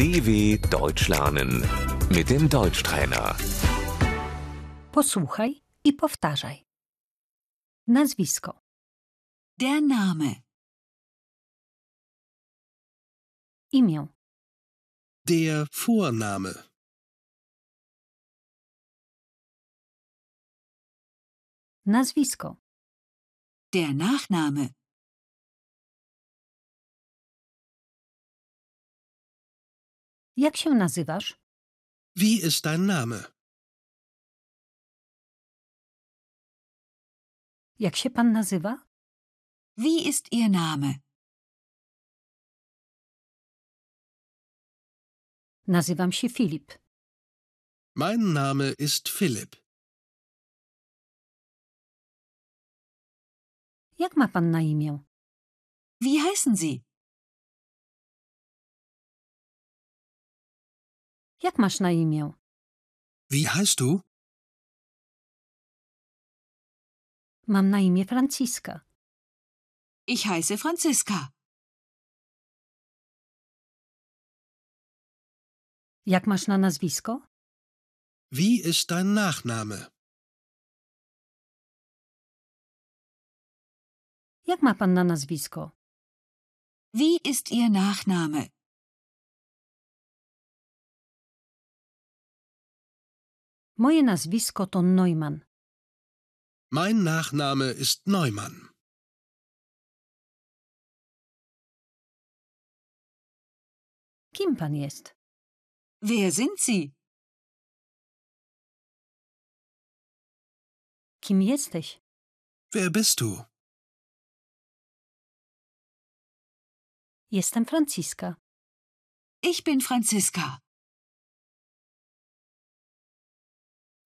DW Deutsch lernen mit dem Deutschtrainer. Posłuchaj i powtarzaj. Nazwisko, Der Name. imię, Der Vorname. nazwisko, Der Nachname. Jak się nazywasz, Wie ist dein Name? jak się pan nazywa, Wie ist Ihr Name? nazywam się Filip, Mein Name ist Philipp. jak ma pan na imię, Wie heißen Sie? Jak masz na imię, Wie heißt du? mam na imię Franciska, Ich heiße Franziska. jak masz na nazwisko, Wie ist dein Nachname? jak ma pan na nazwisko, Wie ist Ihr Nachname? Moje nazwisko to Neumann, Mein Nachname ist Neumann. kim pan jest, Wer sind Sie? kim jesteś, Wer bist du? jestem Franciska, Ich bin Franziska.